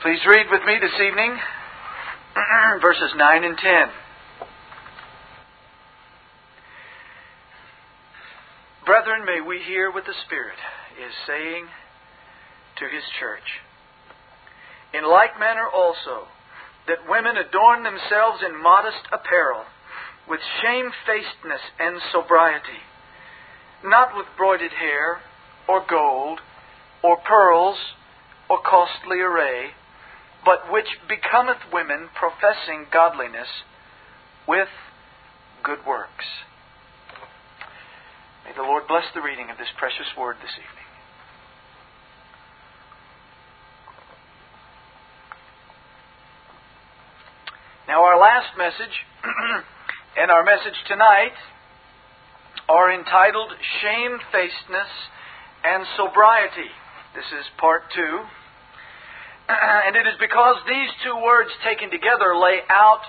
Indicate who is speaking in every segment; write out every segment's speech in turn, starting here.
Speaker 1: Please read with me this evening verses 9 and 10. Brethren, may we hear what the Spirit is saying to His church. In like manner also, that women adorn themselves in modest apparel, with shamefacedness and sobriety, not with broided hair, or gold, or pearls, or costly array, but which becometh women professing godliness with good works. May the Lord bless the reading of this precious word this evening. Now, our last message and our message tonight are entitled Shamefacedness and Sobriety. This is part two. Uh, and it is because these two words taken together lay out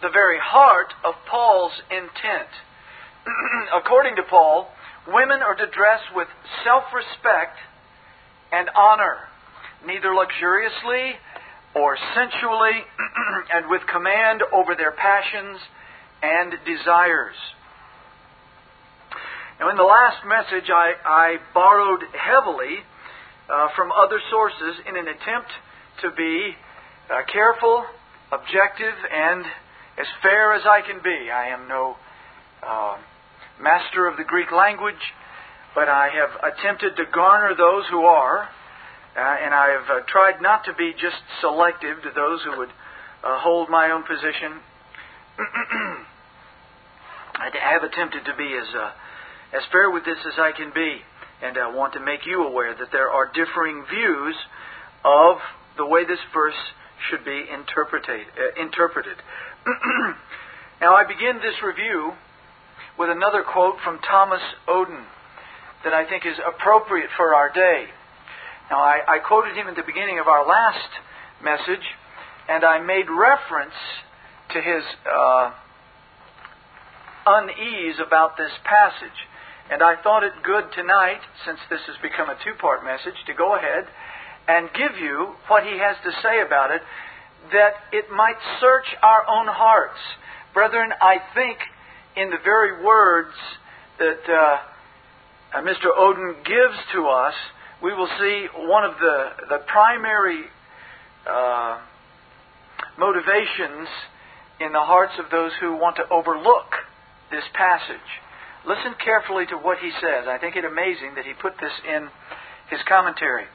Speaker 1: the very heart of Paul's intent. According to Paul, women are to dress with self respect and honor, neither luxuriously or sensually, and with command over their passions and desires. Now, in the last message, I, I borrowed heavily uh, from other sources in an attempt to be uh, careful, objective, and as fair as I can be. I am no uh, master of the Greek language, but I have attempted to garner those who are, uh, and I have uh, tried not to be just selective to those who would uh, hold my own position. I have attempted to be as as fair with this as I can be. And I want to make you aware that there are differing views of the way this verse should be interpreted. Uh, interpreted. now, I begin this review with another quote from Thomas Oden that I think is appropriate for our day. Now, I, I quoted him at the beginning of our last message, and I made reference to his uh, unease about this passage. And I thought it good tonight, since this has become a two part message, to go ahead and give you what he has to say about it, that it might search our own hearts. Brethren, I think in the very words that uh, uh, Mr. Oden gives to us, we will see one of the, the primary uh, motivations in the hearts of those who want to overlook this passage. Listen carefully to what he says. I think it amazing that he put this in his commentary.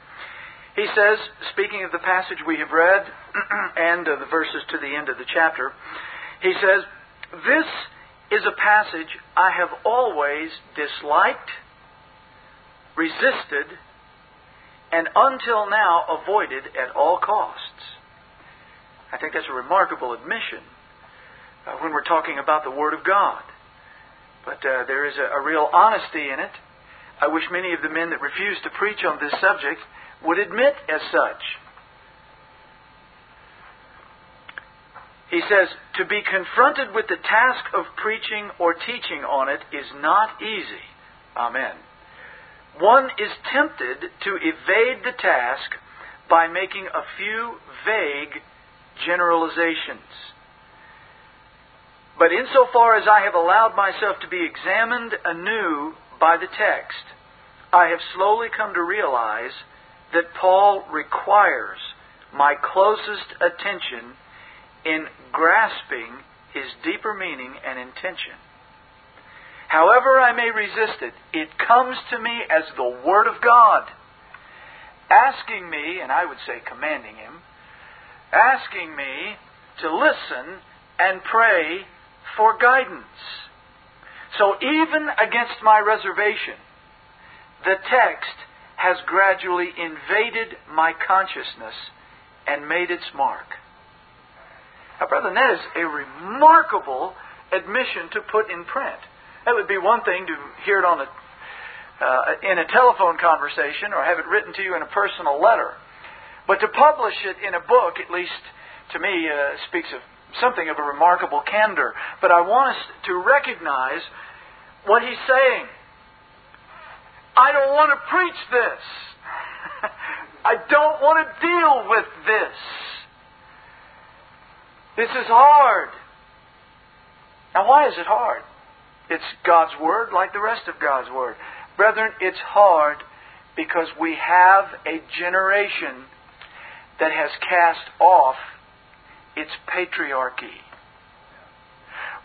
Speaker 1: He says, speaking of the passage we have read and of the verses to the end of the chapter, he says, This is a passage I have always disliked, resisted, and until now avoided at all costs. I think that's a remarkable admission uh, when we're talking about the Word of God. But uh, there is a, a real honesty in it. I wish many of the men that refuse to preach on this subject would admit as such. He says, To be confronted with the task of preaching or teaching on it is not easy. Amen. One is tempted to evade the task by making a few vague generalizations. But insofar as I have allowed myself to be examined anew by the text, I have slowly come to realize that Paul requires my closest attention in grasping his deeper meaning and intention. However, I may resist it, it comes to me as the Word of God, asking me, and I would say commanding him, asking me to listen and pray for guidance. So even against my reservation, the text has gradually invaded my consciousness and made its mark. Now, brother, that is a remarkable admission to put in print. That would be one thing to hear it on a, uh, in a telephone conversation or have it written to you in a personal letter. But to publish it in a book, at least to me, uh, speaks of something of a remarkable candor. But I want us to recognize what he's saying. I don't want to preach this. I don't want to deal with this. This is hard. Now, why is it hard? It's God's Word like the rest of God's Word. Brethren, it's hard because we have a generation that has cast off its patriarchy.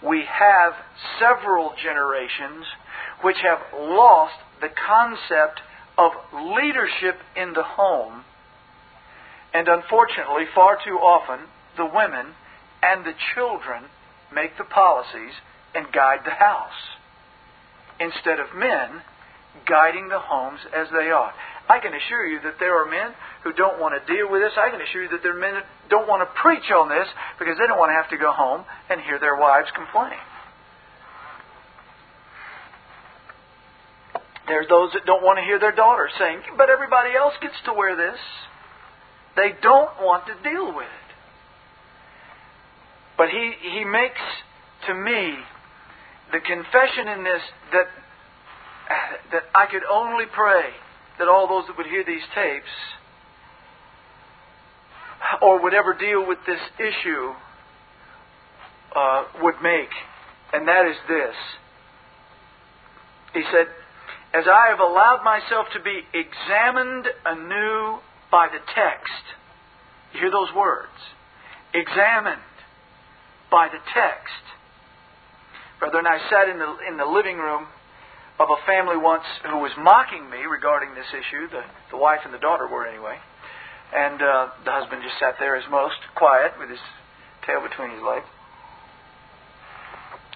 Speaker 1: We have several generations which have lost the concept of leadership in the home, and unfortunately, far too often, the women and the children make the policies and guide the house instead of men guiding the homes as they are. I can assure you that there are men who don't want to deal with this. I can assure you that there are men that don't want to preach on this because they don't want to have to go home and hear their wives complain. There's those that don't want to hear their daughters saying, but everybody else gets to wear this. They don't want to deal with it. But he, he makes to me the confession in this that, that I could only pray that all those that would hear these tapes or would ever deal with this issue uh, would make. And that is this. He said, As I have allowed myself to be examined anew by the text, you hear those words? Examined by the text. Brother and I sat in the, in the living room of a family once who was mocking me regarding this issue. The, the wife and the daughter were, anyway. And uh, the husband just sat there as most, quiet, with his tail between his legs.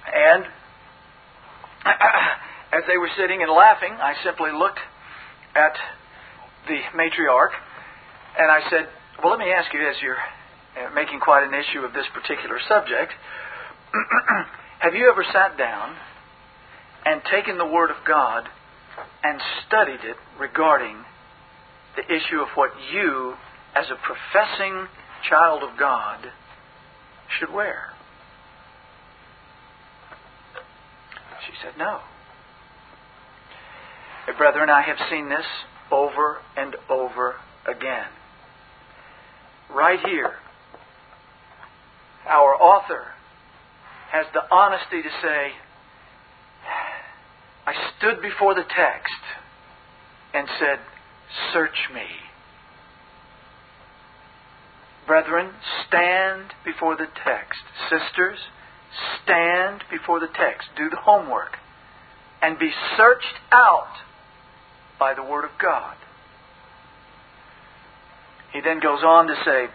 Speaker 1: And as they were sitting and laughing, I simply looked at the matriarch and I said, Well, let me ask you, as you're uh, making quite an issue of this particular subject, have you ever sat down and taken the Word of God and studied it regarding the issue of what you, as a professing child of God, should wear? She said, No. Hey, brethren, I have seen this over and over again. Right here our author has the honesty to say, I stood before the text and said, Search me. Brethren, stand before the text. Sisters, stand before the text. Do the homework. And be searched out by the Word of God. He then goes on to say,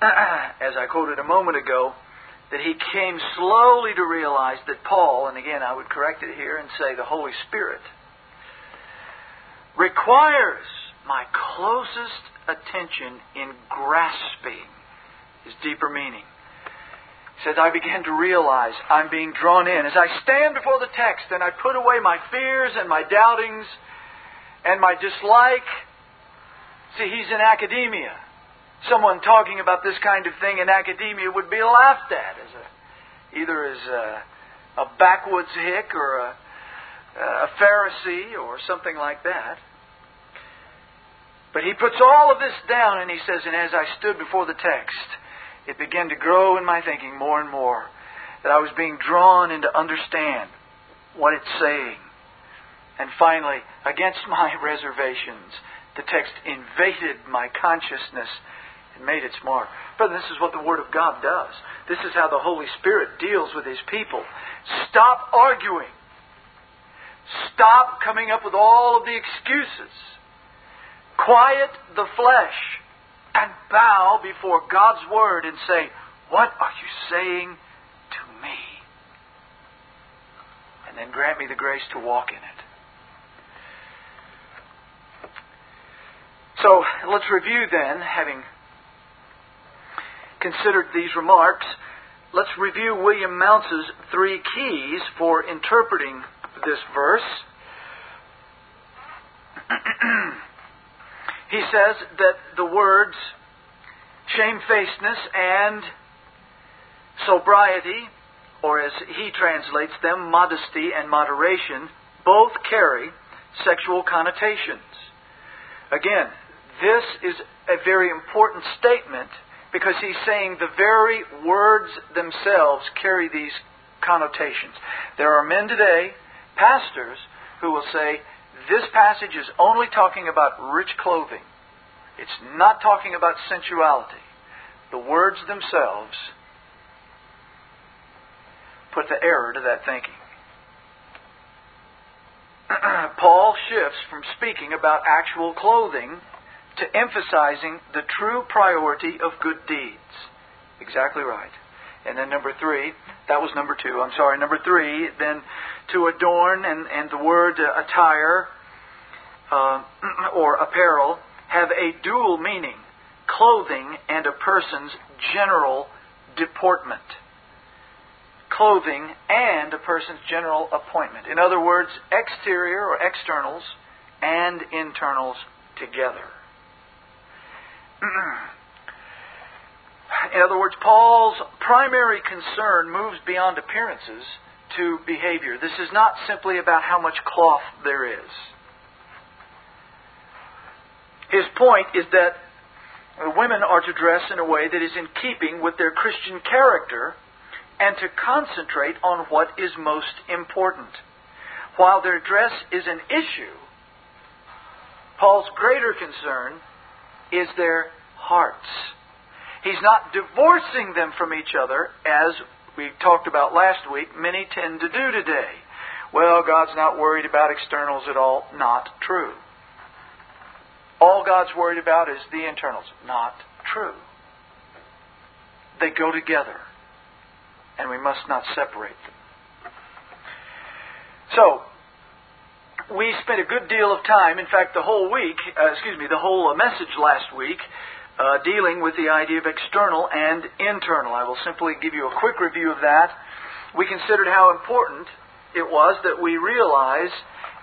Speaker 1: as I quoted a moment ago, that he came slowly to realize that Paul, and again I would correct it here and say the Holy Spirit, requires my closest attention in grasping his deeper meaning. He says, I began to realize I'm being drawn in. As I stand before the text and I put away my fears and my doubtings and my dislike, see, he's in academia someone talking about this kind of thing in academia would be laughed at as a, either as a, a backwoods hick or a, a Pharisee or something like that. But he puts all of this down and he says, And as I stood before the text, it began to grow in my thinking more and more that I was being drawn into understand what it's saying. And finally, against my reservations, the text invaded my consciousness and made its mark. Brother, this is what the Word of God does. This is how the Holy Spirit deals with His people. Stop arguing. Stop coming up with all of the excuses. Quiet the flesh and bow before God's Word and say, What are you saying to me? And then grant me the grace to walk in it. So let's review then, having considered these remarks, let's review William Mounce's three keys for interpreting this verse. he says that the words shamefacedness and sobriety, or as he translates them, modesty and moderation, both carry sexual connotations. Again, this is a very important statement because he's saying the very words themselves carry these connotations. There are men today, pastors, who will say, this passage is only talking about rich clothing. It's not talking about sensuality. The words themselves put the error to that thinking. Paul shifts from speaking about actual clothing to emphasizing the true priority of good deeds. Exactly right. And then number three, that was number two, I'm sorry, number three, then to adorn and, and the word uh, attire uh, or apparel have a dual meaning clothing and a person's general deportment. Clothing and a person's general appointment. In other words, exterior or externals and internals together. Mm-hmm. In other words, Paul's primary concern moves beyond appearances to behavior. This is not simply about how much cloth there is. His point is that women are to dress in a way that is in keeping with their Christian character and to concentrate on what is most important. While their dress is an issue, Paul's greater concern is their hearts. He's not divorcing them from each other, as we talked about last week, many tend to do today. Well, God's not worried about externals at all. Not true. All God's worried about is the internals. Not true. They go together, and we must not separate them. So, we spent a good deal of time, in fact, the whole week, uh, excuse me, the whole message last week, uh, dealing with the idea of external and internal. I will simply give you a quick review of that. We considered how important it was that we realize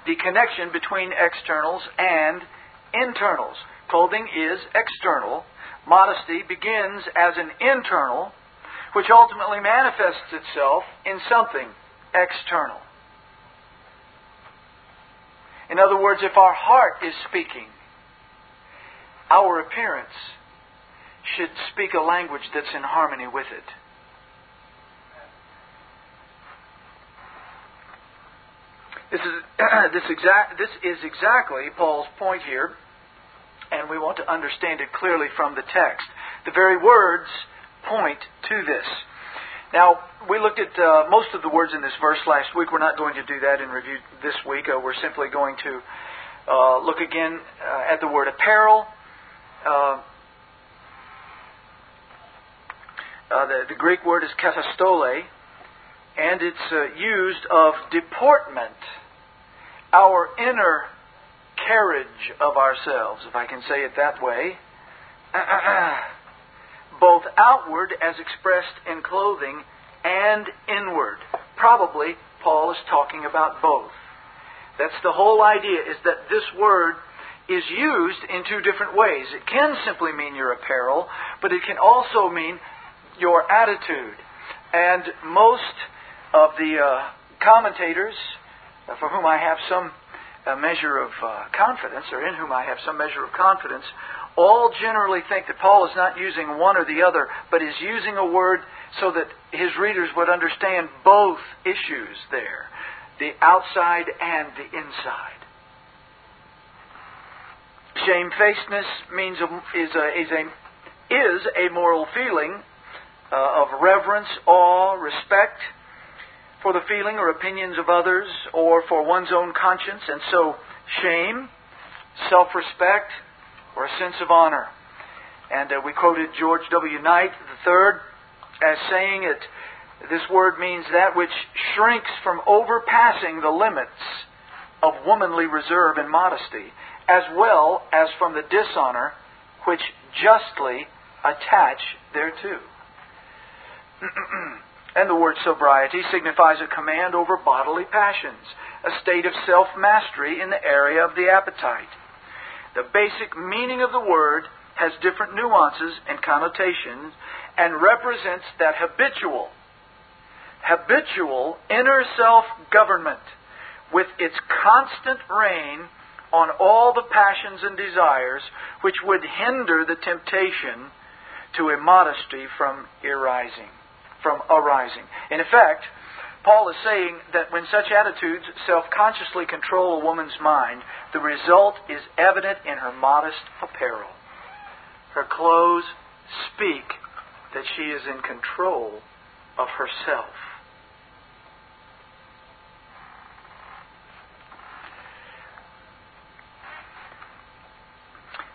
Speaker 1: the connection between externals and internals. Clothing is external. Modesty begins as an internal, which ultimately manifests itself in something external. In other words, if our heart is speaking, our appearance should speak a language that's in harmony with it. This is, this, exact, this is exactly Paul's point here, and we want to understand it clearly from the text. The very words point to this. Now, we looked at uh, most of the words in this verse last week. We're not going to do that in review this week. Uh, we're simply going to uh, look again uh, at the word apparel. Uh, uh, the, the, Greek word is katastole, and it's used of deportment, our inner carriage of ourselves, if I can say it that way. both outward as expressed in clothing and inward. Probably Paul is talking about both. That's the whole idea is that this word is used in two different ways. It can simply mean your apparel, but it can also mean your attitude. And most of the uh, commentators, uh, for whom I have some uh, measure of uh, confidence, or in whom I have some measure of confidence, all generally think that Paul is not using one or the other, but is using a word so that his readers would understand both issues there the outside and the inside. Shamefacedness means is, a, is, a, is a moral feeling uh, of reverence, awe, respect for the feeling or opinions of others or for one's own conscience. And so, shame, self respect, or a sense of honor. And uh, we quoted George W. Knight III as saying it. This word means that which shrinks from overpassing the limits of womanly reserve and modesty, as well as from the dishonor which justly attach thereto. and the word sobriety signifies a command over bodily passions, a state of self mastery in the area of the appetite. The basic meaning of the word has different nuances and connotations and represents that habitual, habitual inner self government with its constant rein on all the passions and desires which would hinder the temptation to immodesty from arising, from arising. In effect, Paul is saying that when such attitudes self-consciously control a woman's mind, the result is evident in her modest apparel. Her clothes speak that she is in control of herself.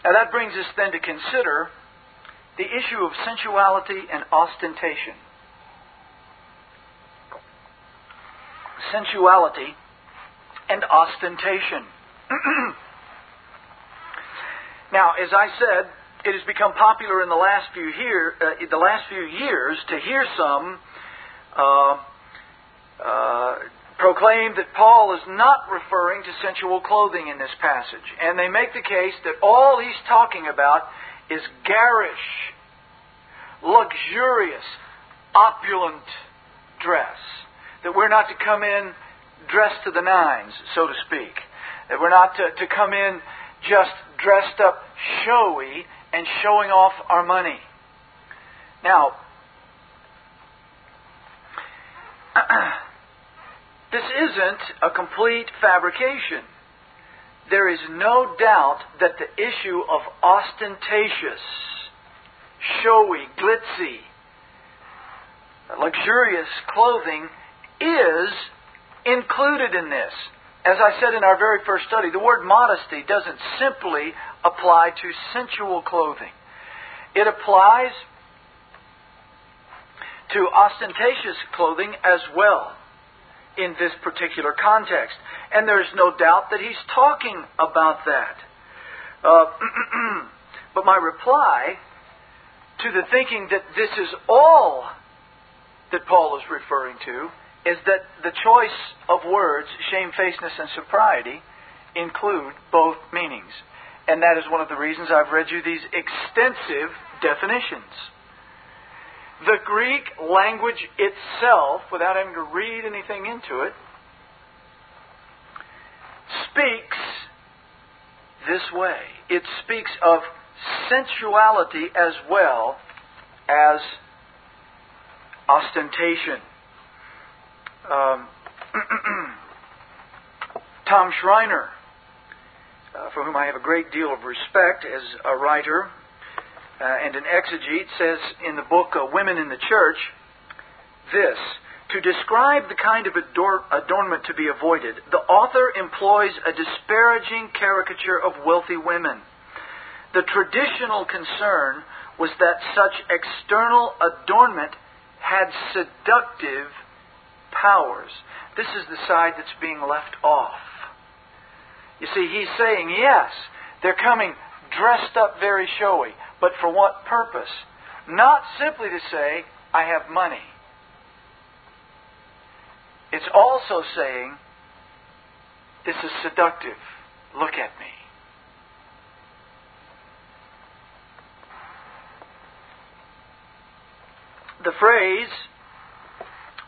Speaker 1: Now that brings us then to consider the issue of sensuality and ostentation. Sensuality and ostentation. now, as I said, it has become popular in the last few here, uh, the last few years to hear some uh, uh, proclaim that Paul is not referring to sensual clothing in this passage, and they make the case that all he's talking about is garish, luxurious, opulent dress. That we're not to come in dressed to the nines, so to speak. That we're not to, to come in just dressed up showy and showing off our money. Now, this isn't a complete fabrication. There is no doubt that the issue of ostentatious, showy, glitzy, luxurious clothing is included in this. As I said in our very first study, the word modesty doesn't simply apply to sensual clothing. It applies to ostentatious clothing as well in this particular context. And there's no doubt that he's talking about that. Uh, but my reply to the thinking that this is all that Paul is referring to is that the choice of words, shamefacedness and sobriety, include both meanings. And that is one of the reasons I've read you these extensive definitions. The Greek language itself, without having to read anything into it, speaks this way. It speaks of sensuality as well as ostentation. Um, Tom Schreiner, uh, for whom I have a great deal of respect as a writer uh, and an exegete, says in the book uh, Women in the Church this To describe the kind of ador- adornment to be avoided, the author employs a disparaging caricature of wealthy women. The traditional concern was that such external adornment had seductive powers. This is the side that's being left off. You see, he's saying, yes, they're coming dressed up very showy, but for what purpose? Not simply to say, I have money. It's also saying, this is seductive. Look at me. The phrase,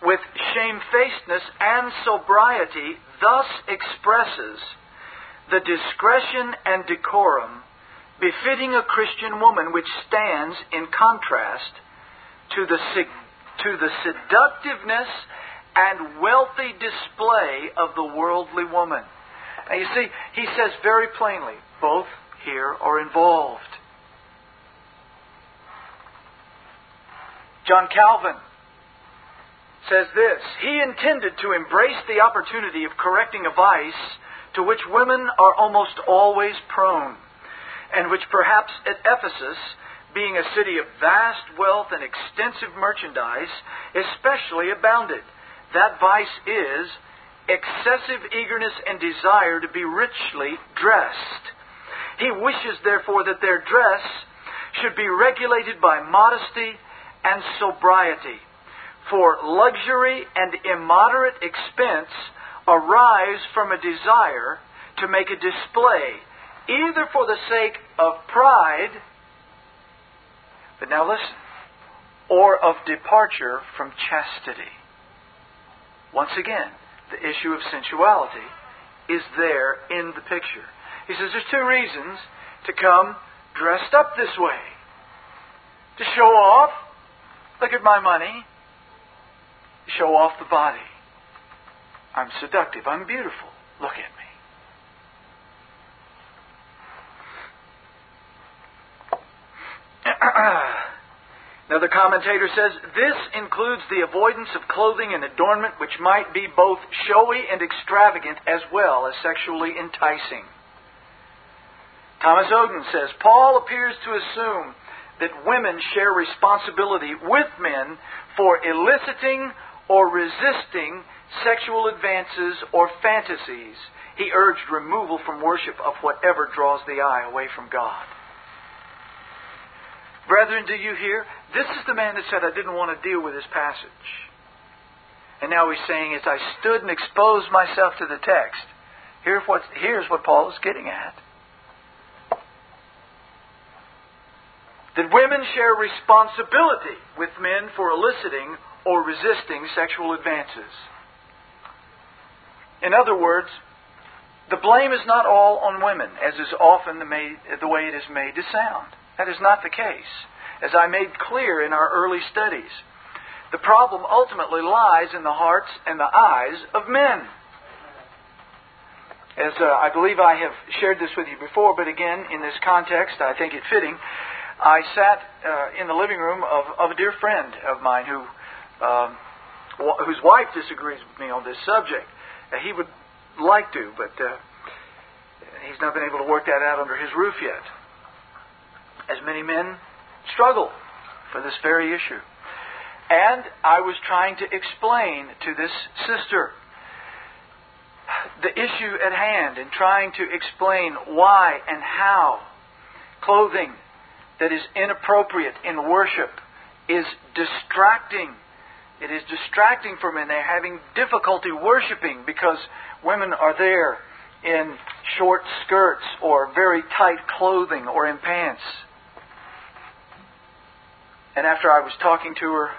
Speaker 1: with shamefacedness and sobriety, thus expresses the discretion and decorum befitting a Christian woman, which stands in contrast to the, to the seductiveness and wealthy display of the worldly woman. Now you see, he says very plainly, both here are involved. John Calvin says this He intended to embrace the opportunity of correcting a vice to which women are almost always prone, and which perhaps at Ephesus, being a city of vast wealth and extensive merchandise, especially abounded. That vice is excessive eagerness and desire to be richly dressed. He wishes, therefore, that their dress should be regulated by modesty and sobriety. For luxury and immoderate expense arise from a desire to make a display, either for the sake of pride, but now listen, or of departure from chastity. Once again, the issue of sensuality is there in the picture. He says there's two reasons to come dressed up this way. To show off, look at my money. Show off the body. I'm seductive. I'm beautiful. Look at me. Another commentator says this includes the avoidance of clothing and adornment which might be both showy and extravagant as well as sexually enticing. Thomas Oden says Paul appears to assume that women share responsibility with men for eliciting or resisting sexual advances or fantasies. He urged removal from worship of whatever draws the eye away from God. Brethren, do you hear? This is the man that said, I didn't want to deal with this passage. And now he's saying, as I stood and exposed myself to the text, here's what, here's what Paul is getting at. That women share responsibility with men for eliciting or resisting sexual advances. In other words, the blame is not all on women, as is often the, made, the way it is made to sound. That is not the case. As I made clear in our early studies, the problem ultimately lies in the hearts and the eyes of men. As uh, I believe I have shared this with you before, but again, in this context, I think it fitting. I sat uh, in the living room of, of a dear friend of mine who, um, whose wife disagrees with me on this subject. Uh, he would like to, but uh, he's not been able to work that out under his roof yet as many men struggle for this very issue. And I was trying to explain to this sister the issue at hand and trying to explain why and how clothing that is inappropriate in worship is distracting. It is distracting for men. They're having difficulty worshiping because women are there in short skirts or very tight clothing or in pants. And after I was talking to her,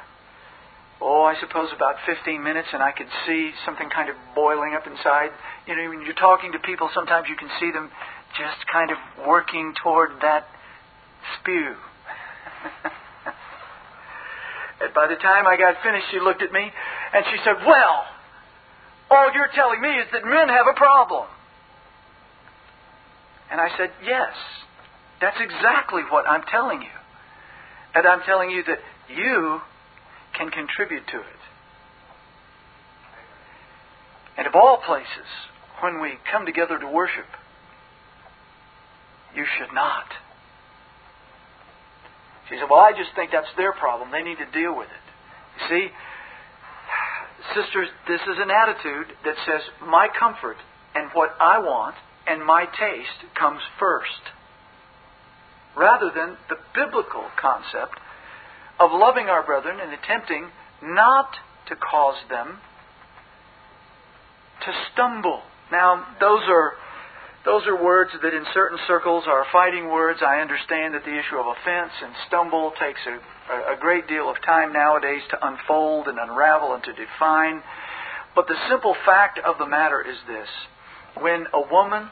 Speaker 1: oh, I suppose about 15 minutes, and I could see something kind of boiling up inside. You know, when you're talking to people, sometimes you can see them just kind of working toward that spew. and by the time I got finished, she looked at me and she said, Well, all you're telling me is that men have a problem. And I said, Yes, that's exactly what I'm telling you. And I'm telling you that you can contribute to it. And of all places, when we come together to worship, you should not. She said, Well, I just think that's their problem. They need to deal with it. You see, sisters, this is an attitude that says, My comfort and what I want and my taste comes first rather than the biblical concept of loving our brethren and attempting not to cause them to stumble. Now, those are those are words that in certain circles are fighting words. I understand that the issue of offense and stumble takes a, a great deal of time nowadays to unfold and unravel and to define. But the simple fact of the matter is this when a woman,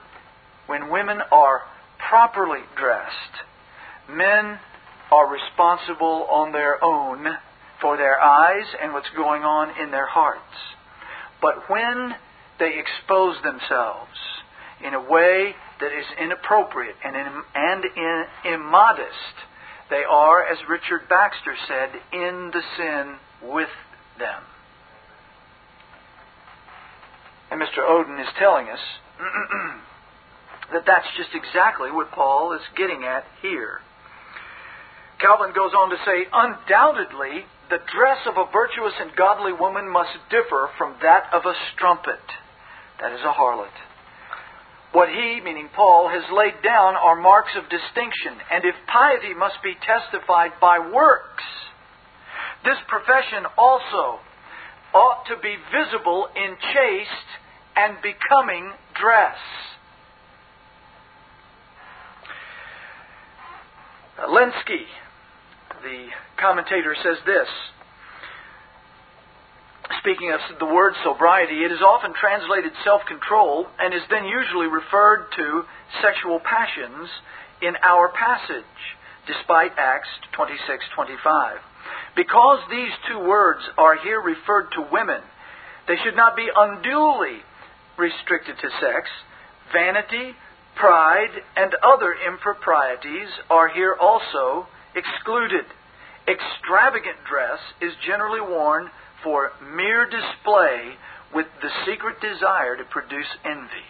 Speaker 1: when women are properly dressed, men are responsible on their own for their eyes and what's going on in their hearts. But when they expose themselves in a way that is inappropriate and, in, and in, immodest, they are, as Richard Baxter said, in the sin with them. And Mr. Oden is telling us that that's just exactly what Paul is getting at here. Calvin goes on to say, undoubtedly, the dress of a virtuous and godly woman must differ from that of a strumpet. That is a harlot. What he, meaning Paul, has laid down are marks of distinction, and if piety must be testified by works, this profession also ought to be visible in chaste and becoming dress. Lenski the commentator says this speaking of the word sobriety, it is often translated self control and is then usually referred to sexual passions in our passage, despite Acts 26:25. Because these two words are here referred to women, they should not be unduly restricted to sex. Vanity, pride, and other improprieties are here also excluded. Extravagant dress is generally worn for mere display with the secret desire to produce envy.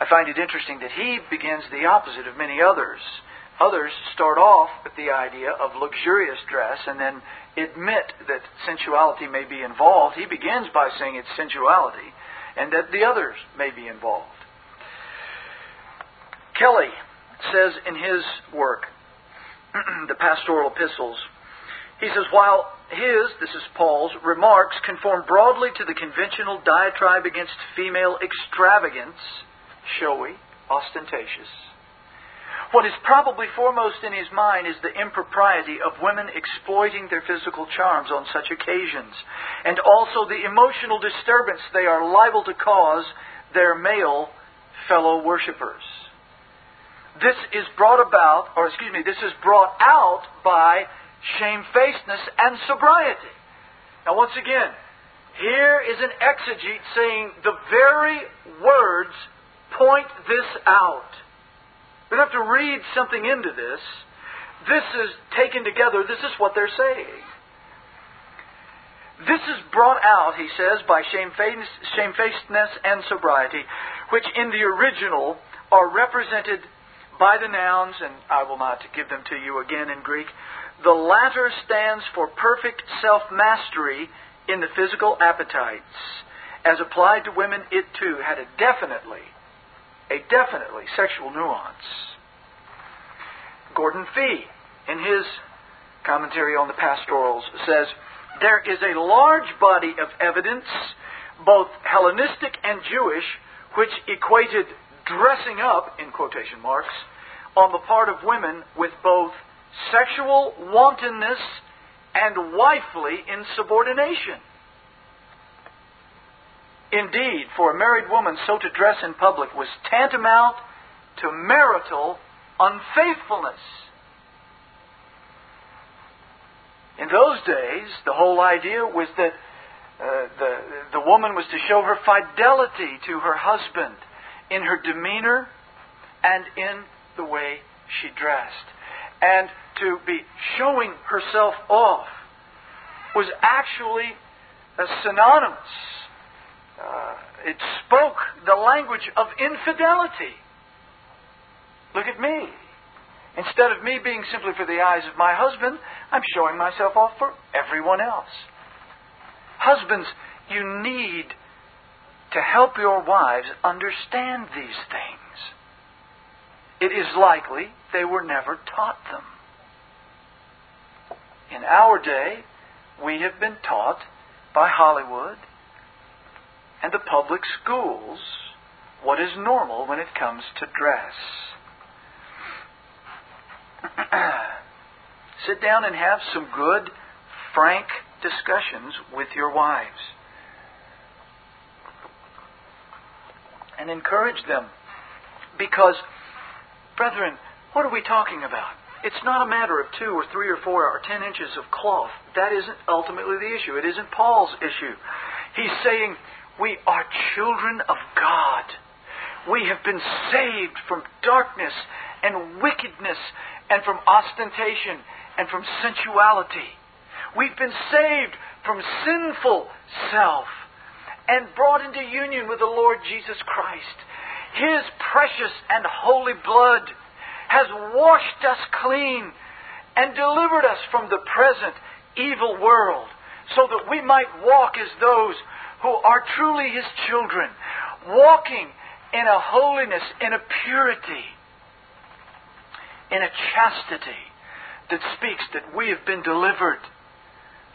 Speaker 1: I find it interesting that he begins the opposite of many others. Others start off with the idea of luxurious dress and then admit that sensuality may be involved. He begins by saying it's sensuality and that the others may be involved. Kelly says in his work, the pastoral epistles, he says, while his, this is Paul's, remarks conform broadly to the conventional diatribe against female extravagance, showy, ostentatious, what is probably foremost in his mind is the impropriety of women exploiting their physical charms on such occasions, and also the emotional disturbance they are liable to cause their male fellow worshippers. This is brought about, or excuse me, this is brought out by shamefacedness and sobriety. Now, once again, here is an exegete saying the very words point this out. We don't have to read something into this. This is taken together, this is what they're saying. This is brought out, he says, by shamefacedness and sobriety, which in the original are represented by the nouns, and I will not give them to you again in Greek. The latter stands for perfect self mastery in the physical appetites. As applied to women, it too had a definitely, a definitely sexual nuance. Gordon Fee, in his commentary on the pastorals, says there is a large body of evidence, both Hellenistic and Jewish, which equated dressing up, in quotation marks, on the part of women with both sexual wantonness and wifely insubordination. Indeed, for a married woman so to dress in public was tantamount to marital unfaithfulness. In those days, the whole idea was that uh, the, the woman was to show her fidelity to her husband in her demeanor and in the way she dressed. And to be showing herself off was actually synonymous. Uh, it spoke the language of infidelity. Look at me. Instead of me being simply for the eyes of my husband, I'm showing myself off for everyone else. Husbands, you need to help your wives understand these things. It is likely they were never taught them. In our day, we have been taught by Hollywood and the public schools what is normal when it comes to dress. Sit down and have some good, frank discussions with your wives. And encourage them. Because, brethren, what are we talking about? It's not a matter of two or three or four or ten inches of cloth. That isn't ultimately the issue. It isn't Paul's issue. He's saying we are children of God. We have been saved from darkness and wickedness and from ostentation and from sensuality. We've been saved from sinful self and brought into union with the Lord Jesus Christ. His precious and holy blood has washed us clean and delivered us from the present evil world so that we might walk as those who are truly His children, walking in a holiness, in a purity in a chastity that speaks that we have been delivered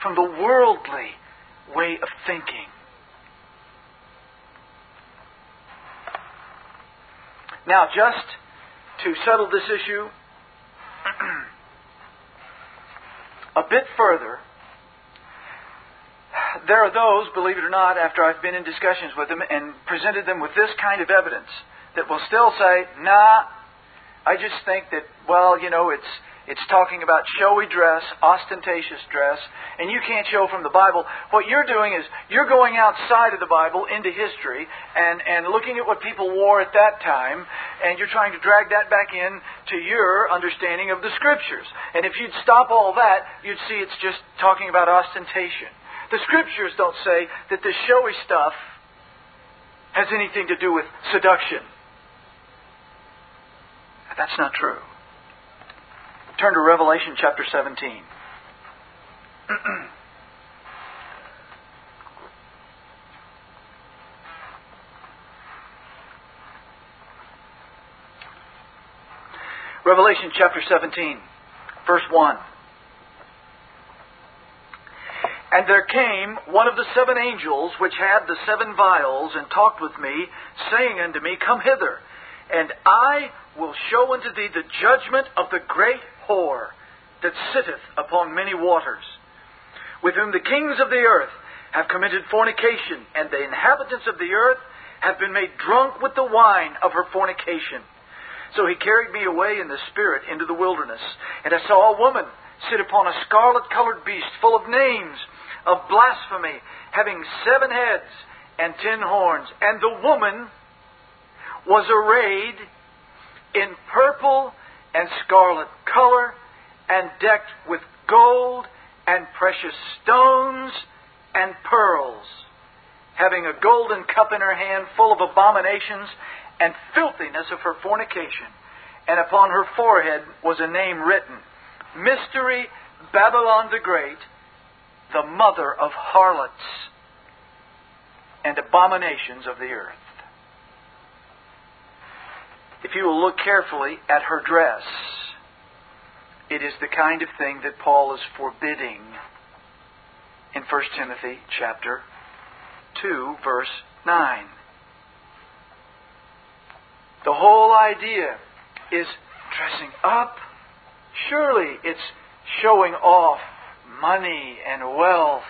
Speaker 1: from the worldly way of thinking. Now, just to settle this issue a bit further, there are those, believe it or not, after I've been in discussions with them and presented them with this kind of evidence, that will still say, nah, I just think that, well, you know, it's it's talking about showy dress, ostentatious dress, and you can't show from the Bible. What you're doing is you're going outside of the Bible into history and, and looking at what people wore at that time, and you're trying to drag that back in to your understanding of the Scriptures. And if you'd stop all that, you'd see it's just talking about ostentation. The Scriptures don't say that the showy stuff has anything to do with seduction. That's not true. Turn to Revelation chapter 17. Revelation chapter 17, verse 1. And there came one of the seven angels which had the seven vials, and talked with me, saying unto me, Come hither, and I will show unto thee the judgment of the great whore that sitteth upon many waters, with whom the kings of the earth have committed fornication, and the inhabitants of the earth have been made drunk with the wine of her fornication. So he carried me away in the spirit into the wilderness, and I saw a woman sit upon a scarlet colored beast full of names of blasphemy, having seven heads and ten horns. And the woman was arrayed in purple and scarlet color, and decked with gold and precious stones and pearls, having a golden cup in her hand full of abominations and filthiness of her fornication. And upon her forehead was a name written Mystery Babylon the Great, the mother of harlots and abominations of the earth. If you will look carefully at her dress, it is the kind of thing that Paul is forbidding in 1 Timothy chapter 2 verse 9. The whole idea is dressing up. Surely it's showing off money and wealth,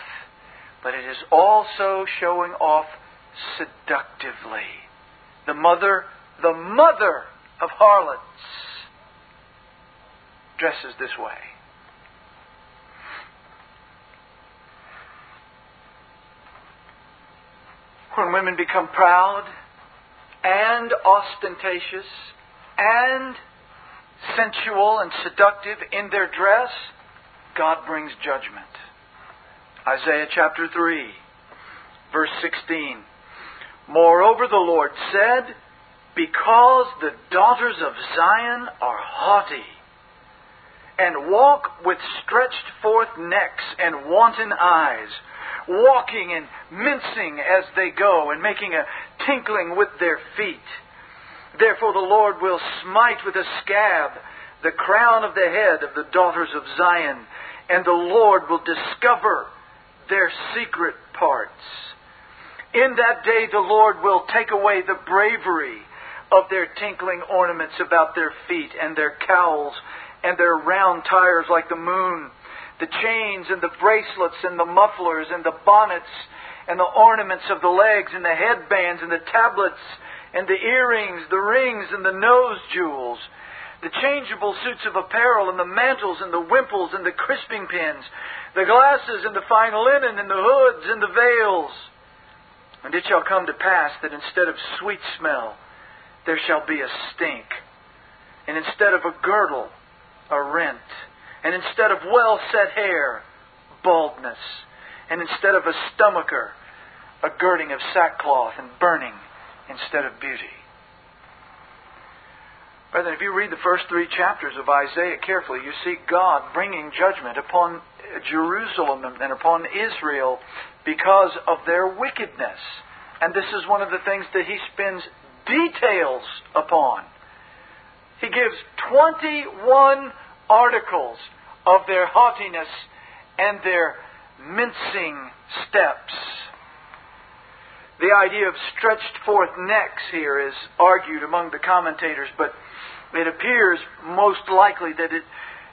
Speaker 1: but it is also showing off seductively. The mother the mother of harlots, dresses this way. When women become proud and ostentatious and sensual and seductive in their dress, God brings judgment. Isaiah chapter 3, verse 16. Moreover, the Lord said, because the daughters of Zion are haughty, and walk with stretched forth necks and wanton eyes, walking and mincing as they go, and making a tinkling with their feet. Therefore the Lord will smite with a scab the crown of the head of the daughters of Zion, and the Lord will discover their secret parts. In that day the Lord will take away the bravery of their tinkling ornaments about their feet, and their cowls, and their round tires like the moon, the chains, and the bracelets, and the mufflers, and the bonnets, and the ornaments of the legs, and the headbands, and the tablets, and the earrings, the rings, and the nose jewels, the changeable suits of apparel, and the mantles, and the wimples, and the crisping pins, the glasses, and the fine linen, and the hoods, and the veils. And it shall come to pass that instead of sweet smell, there shall be a stink. And instead of a girdle, a rent. And instead of well set hair, baldness. And instead of a stomacher, a girding of sackcloth and burning instead of beauty. Brethren, if you read the first three chapters of Isaiah carefully, you see God bringing judgment upon Jerusalem and upon Israel because of their wickedness. And this is one of the things that he spends details upon. He gives 21 articles of their haughtiness and their mincing steps. The idea of stretched forth necks here is argued among the commentators, but it appears most likely that it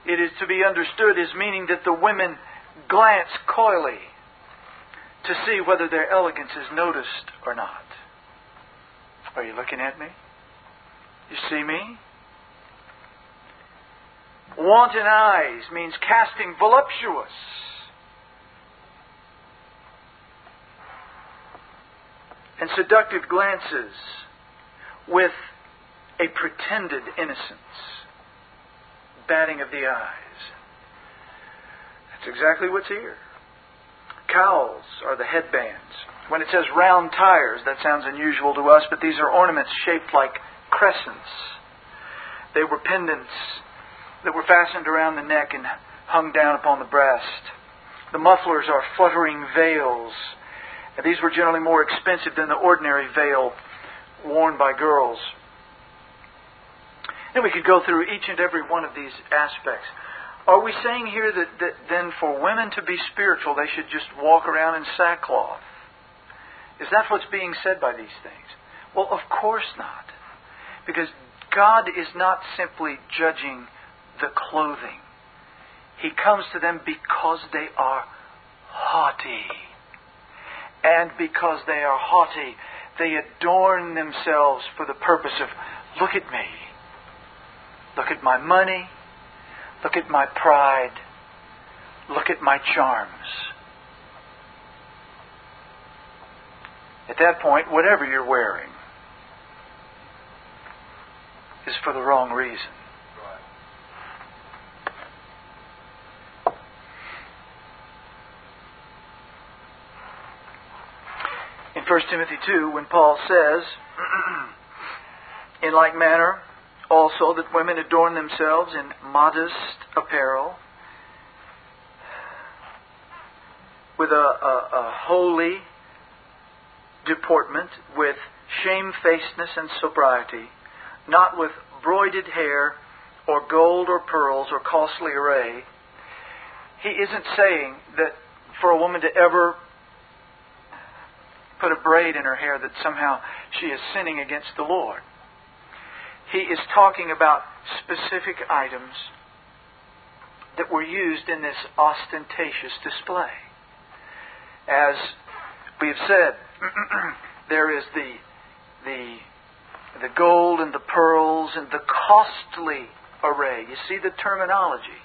Speaker 1: it is to be understood as meaning that the women glance coyly to see whether their elegance is noticed or not. Are you looking at me? You see me? Wanton eyes means casting voluptuous. And seductive glances with a pretended innocence. Batting of the eyes. That's exactly what's here. Cowls are the headbands. When it says round tires, that sounds unusual to us, but these are ornaments shaped like crescents. They were pendants that were fastened around the neck and hung down upon the breast. The mufflers are fluttering veils. And these were generally more expensive than the ordinary veil worn by girls. And we could go through each and every one of these aspects. Are we saying here that, that then for women to be spiritual, they should just walk around in sackcloth? Is that what's being said by these things? Well, of course not. Because God is not simply judging the clothing. He comes to them because they are haughty. And because they are haughty, they adorn themselves for the purpose of look at me. Look at my money. Look at my pride. Look at my charms. At that point, whatever you're wearing is for the wrong reason. In 1 Timothy 2, when Paul says, in like manner, also that women adorn themselves in modest apparel, with a, a, a holy deportment, with shamefacedness and sobriety, not with broided hair or gold or pearls or costly array. He isn't saying that for a woman to ever put a braid in her hair that somehow she is sinning against the Lord. He is talking about specific items that were used in this ostentatious display. As we have said, there is the, the, the gold and the pearls and the costly array. You see the terminology.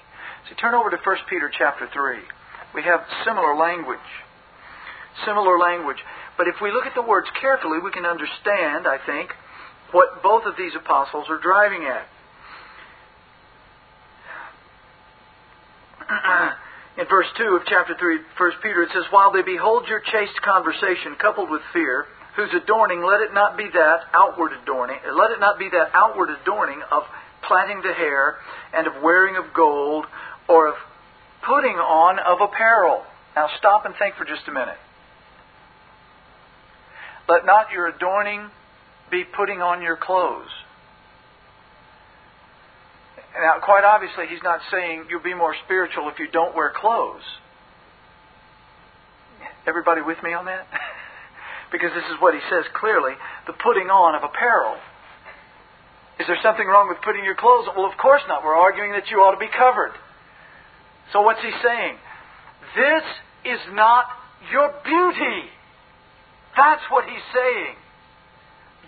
Speaker 1: So turn over to 1 Peter chapter 3. We have similar language. Similar language. But if we look at the words carefully, we can understand, I think, what both of these apostles are driving at. In verse 2 of chapter 3, 1 Peter, it says, While they behold your chaste conversation coupled with fear, whose adorning, let it not be that outward adorning, let it not be that outward adorning of plaiting the hair and of wearing of gold or of putting on of apparel. Now stop and think for just a minute. Let not your adorning be putting on your clothes. Now, quite obviously, he's not saying you'll be more spiritual if you don't wear clothes. Everybody with me on that? because this is what he says clearly the putting on of apparel. Is there something wrong with putting your clothes on? Well, of course not. We're arguing that you ought to be covered. So, what's he saying? This is not your beauty. That's what he's saying.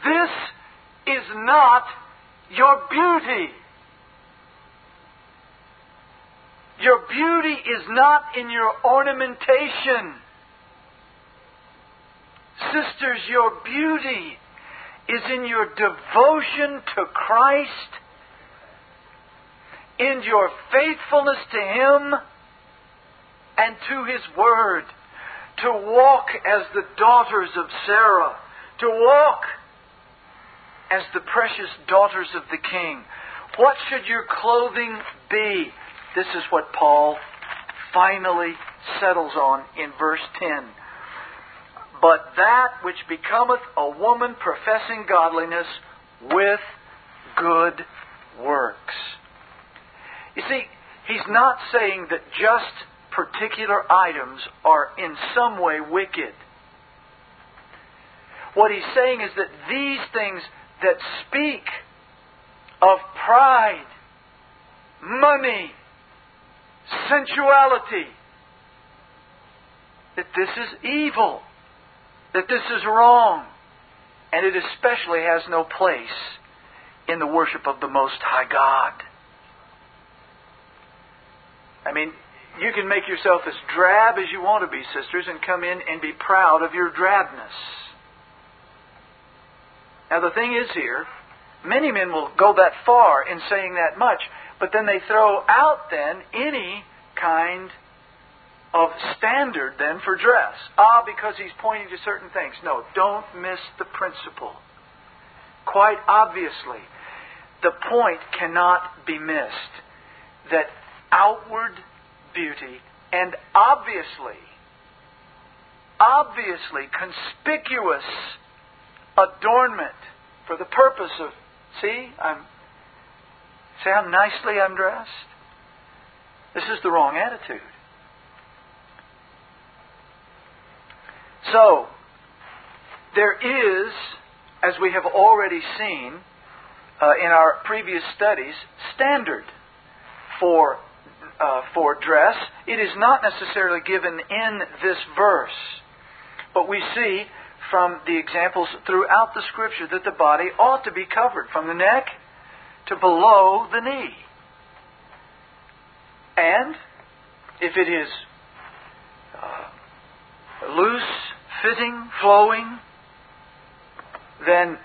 Speaker 1: This is not your beauty. Your beauty is not in your ornamentation. Sisters, your beauty is in your devotion to Christ, in your faithfulness to Him and to His Word, to walk as the daughters of Sarah, to walk as the precious daughters of the King. What should your clothing be? This is what Paul finally settles on in verse 10. But that which becometh a woman professing godliness with good works. You see, he's not saying that just particular items are in some way wicked. What he's saying is that these things that speak of pride, money, sensuality. That this is evil. That this is wrong. And it especially has no place in the worship of the Most High God. I mean, you can make yourself as drab as you want to be, sisters, and come in and be proud of your drabness. Now, the thing is here, many men will go that far in saying that much, but then they throw out then any kind of standard then for dress. Ah, because he's pointing to certain things. No, don't miss the principle. Quite obviously, the point cannot be missed that outward beauty and obviously, obviously conspicuous adornment for the purpose of, see, I'm, see how nicely I'm dressed? This is the wrong attitude. So, there is, as we have already seen uh, in our previous studies, standard for uh, for dress. It is not necessarily given in this verse, but we see from the examples throughout the Scripture that the body ought to be covered from the neck to below the knee. And if it is uh, loose, fitting, flowing, then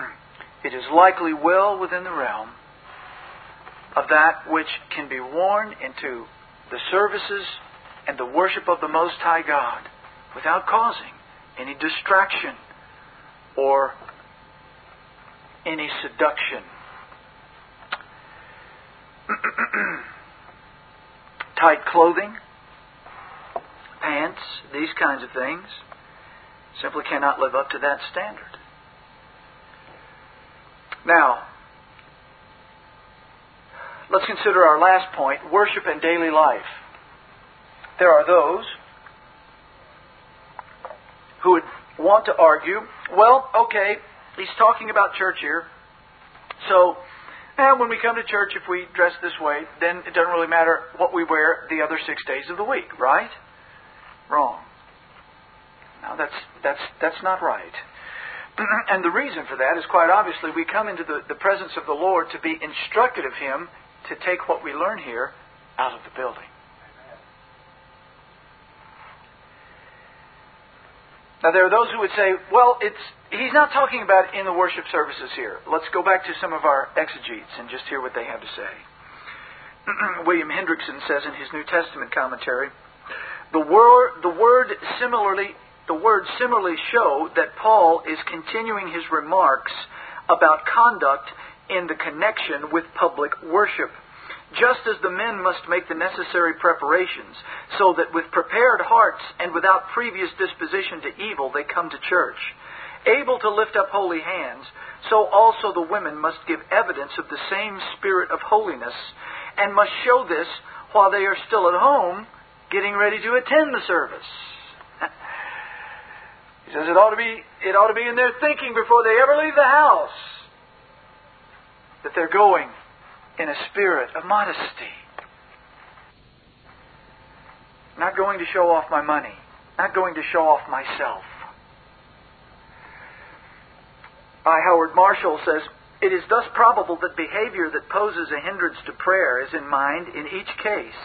Speaker 1: it is likely well within the realm of that which can be worn into the services and the worship of the Most High God without causing any distraction or any seduction. Tight clothing, pants, these kinds of things simply cannot live up to that standard. Now, Let's consider our last point worship and daily life. There are those who would want to argue, well, okay, he's talking about church here, so and when we come to church, if we dress this way, then it doesn't really matter what we wear the other six days of the week, right? Wrong. Now that's that's that's not right. and the reason for that is quite obviously we come into the, the presence of the Lord to be instructed of Him to take what we learn here out of the building. Now, there are those who would say, well, it's, he's not talking about in the worship services here. Let's go back to some of our exegetes and just hear what they have to say. William Hendriksen says in his New Testament commentary, the word, the word similarly, the words similarly show that Paul is continuing his remarks about conduct in the connection with public worship. Just as the men must make the necessary preparations, so that with prepared hearts and without previous disposition to evil they come to church, able to lift up holy hands, so also the women must give evidence of the same spirit of holiness, and must show this while they are still at home, getting ready to attend the service. he says it ought to be it ought to be in their thinking before they ever leave the house that they're going in a spirit of modesty. Not going to show off my money, not going to show off myself. I. Howard Marshall says, It is thus probable that behavior that poses a hindrance to prayer is in mind in each case.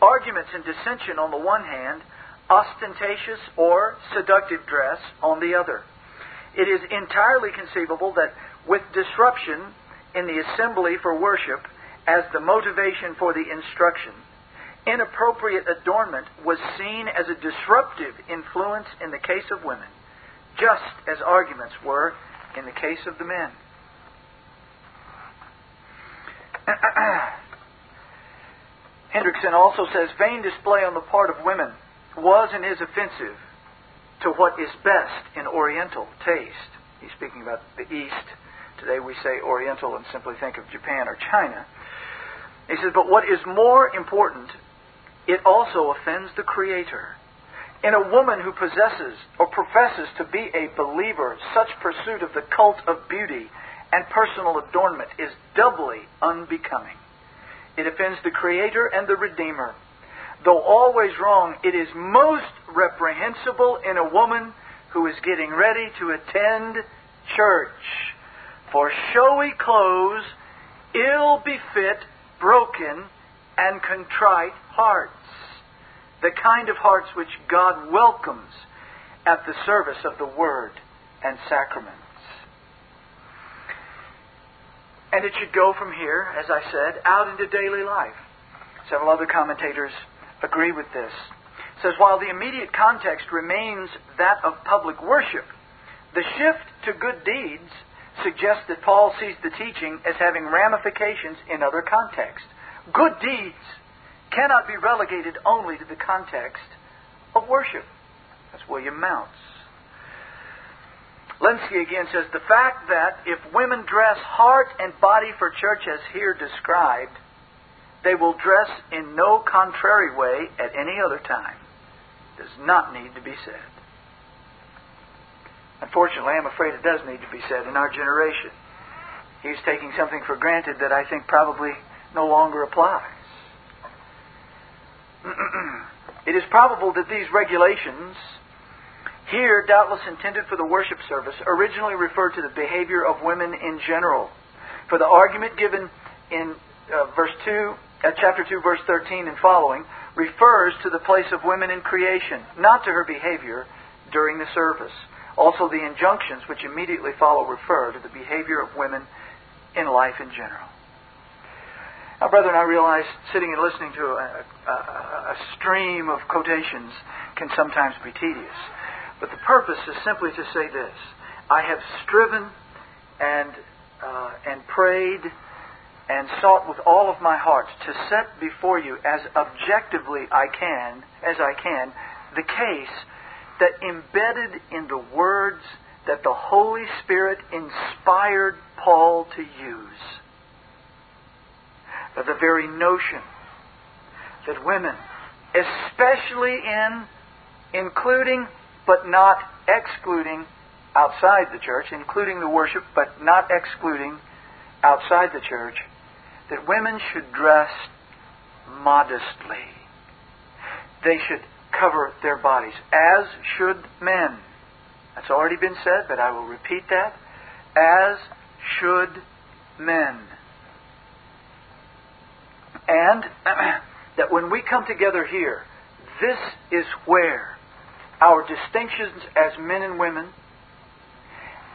Speaker 1: Arguments and dissension on the one hand, ostentatious or seductive dress on the other. It is entirely conceivable that with disruption in the assembly for worship as the motivation for the instruction, inappropriate adornment was seen as a disruptive influence in the case of women, just as arguments were in the case of the men. Hendriksen also says vain display on the part of women was and is offensive to what is best in Oriental taste. He's speaking about the East Today we say Oriental and simply think of Japan or China. He says, but what is more important, it also offends the Creator. In a woman who possesses or professes to be a believer, such pursuit of the cult of beauty and personal adornment is doubly unbecoming. It offends the Creator and the Redeemer. Though always wrong, it is most reprehensible in a woman who is getting ready to attend church. For showy clothes ill befit broken and contrite hearts, the kind of hearts which God welcomes at the service of the Word and sacraments. And it should go from here, as I said, out into daily life. Several other commentators agree with this. It says, while the immediate context remains that of public worship, the shift to good deeds suggests that Paul sees the teaching as having ramifications in other contexts. Good deeds cannot be relegated only to the context of worship. That's William Mounce. Lenski again says the fact that if women dress heart and body for church as here described, they will dress in no contrary way at any other time does not need to be said. Unfortunately, I'm afraid it does need to be said in our generation. He's taking something for granted that I think probably no longer applies. it is probable that these regulations here, doubtless intended for the worship service, originally referred to the behavior of women in general. For the argument given in uh, verse 2, uh, chapter 2, verse 13 and following, refers to the place of women in creation, not to her behavior during the service. Also, the injunctions which immediately follow refer to the behavior of women in life in general. Now, brethren, I realize sitting and listening to a, a, a stream of quotations can sometimes be tedious. But the purpose is simply to say this I have striven and, uh, and prayed and sought with all of my heart to set before you as objectively I can, as I can, the case that embedded in the words that the Holy Spirit inspired Paul to use, the very notion that women, especially in including but not excluding outside the church, including the worship, but not excluding outside the church, that women should dress modestly. They should cover their bodies, as should men. That's already been said, but I will repeat that. As should men. And that when we come together here, this is where our distinctions as men and women,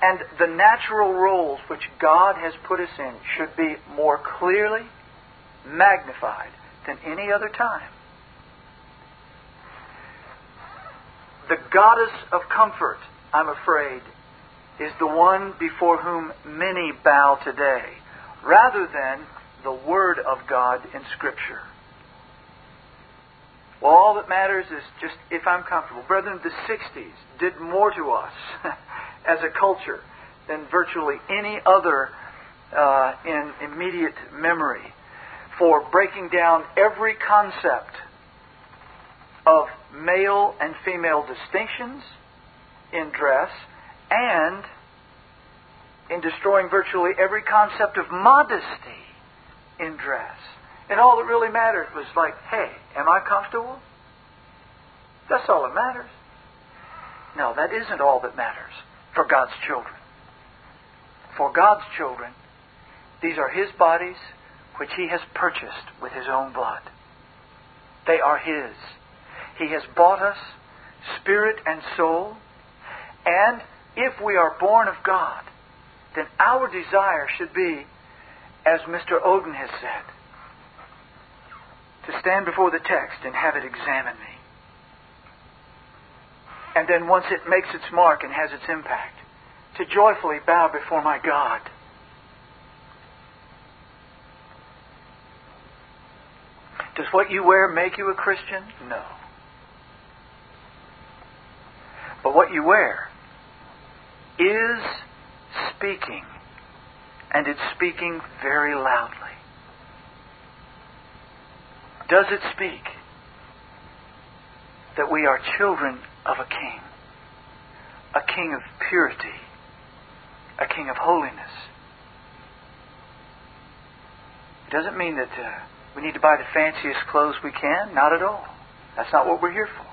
Speaker 1: and the natural roles which God has put us in should be more clearly magnified than any other time. The goddess of comfort, I'm afraid, is the one before whom many bow today, rather than the Word of God in Scripture. Well, all that matters is just if I'm comfortable. Brethren, the 60s did more to us as a culture than virtually any other uh, in immediate memory for breaking down every concept of male and female distinctions in dress and in destroying virtually every concept of modesty in dress. And all that really mattered was like, hey, am I comfortable? That's all that matters. No, that isn't all that matters for God's children. For God's children, these are His bodies which He has purchased with His own blood. They are His. He has bought us, spirit and soul. And if we are born of God, then our desire should be, as Mr. Oden has said, to stand before the text and have it examine me. And then once it makes its mark and has its impact, to joyfully bow before my God. Does what you wear make you a Christian? No. What you wear is speaking, and it's speaking very loudly. Does it speak that we are children of a king? A king of purity, a king of holiness. It doesn't mean that uh, We need to buy the fanciest clothes we can? Not at all. That's not what we're here for.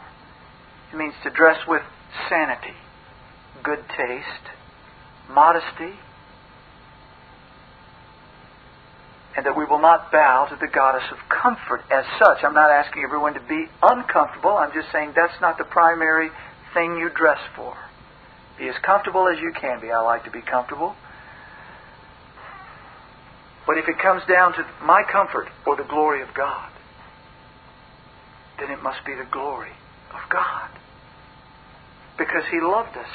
Speaker 1: It means to dress with sanity, good taste, modesty, and that we will not bow to the goddess of comfort as such. I'm not asking everyone to be uncomfortable. I'm just saying that's not the primary thing you dress for. Be as comfortable as you can be. I like to be comfortable. But if it comes down to my comfort or the glory of God, then it must be the glory of God. Because He loved us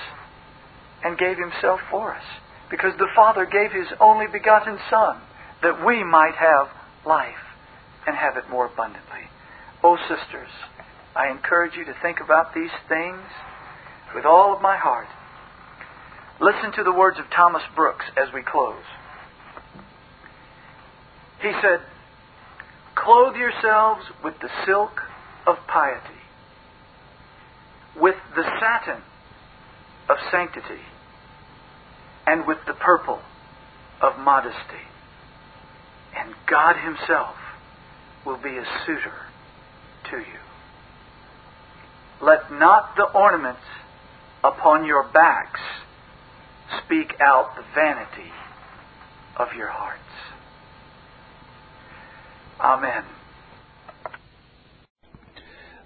Speaker 1: and gave Himself for us. Because the Father gave His only begotten Son that we might have life and have it more abundantly. Oh, sisters, I encourage you to think about these things with all of my heart. Listen to the words of Thomas Brooks as we close. He said, Clothe yourselves with the silk of piety, with the satin of sanctity, and with the purple of modesty and God Himself will be a suitor to you. Let not the ornaments upon your backs speak out the vanity of your hearts. Amen.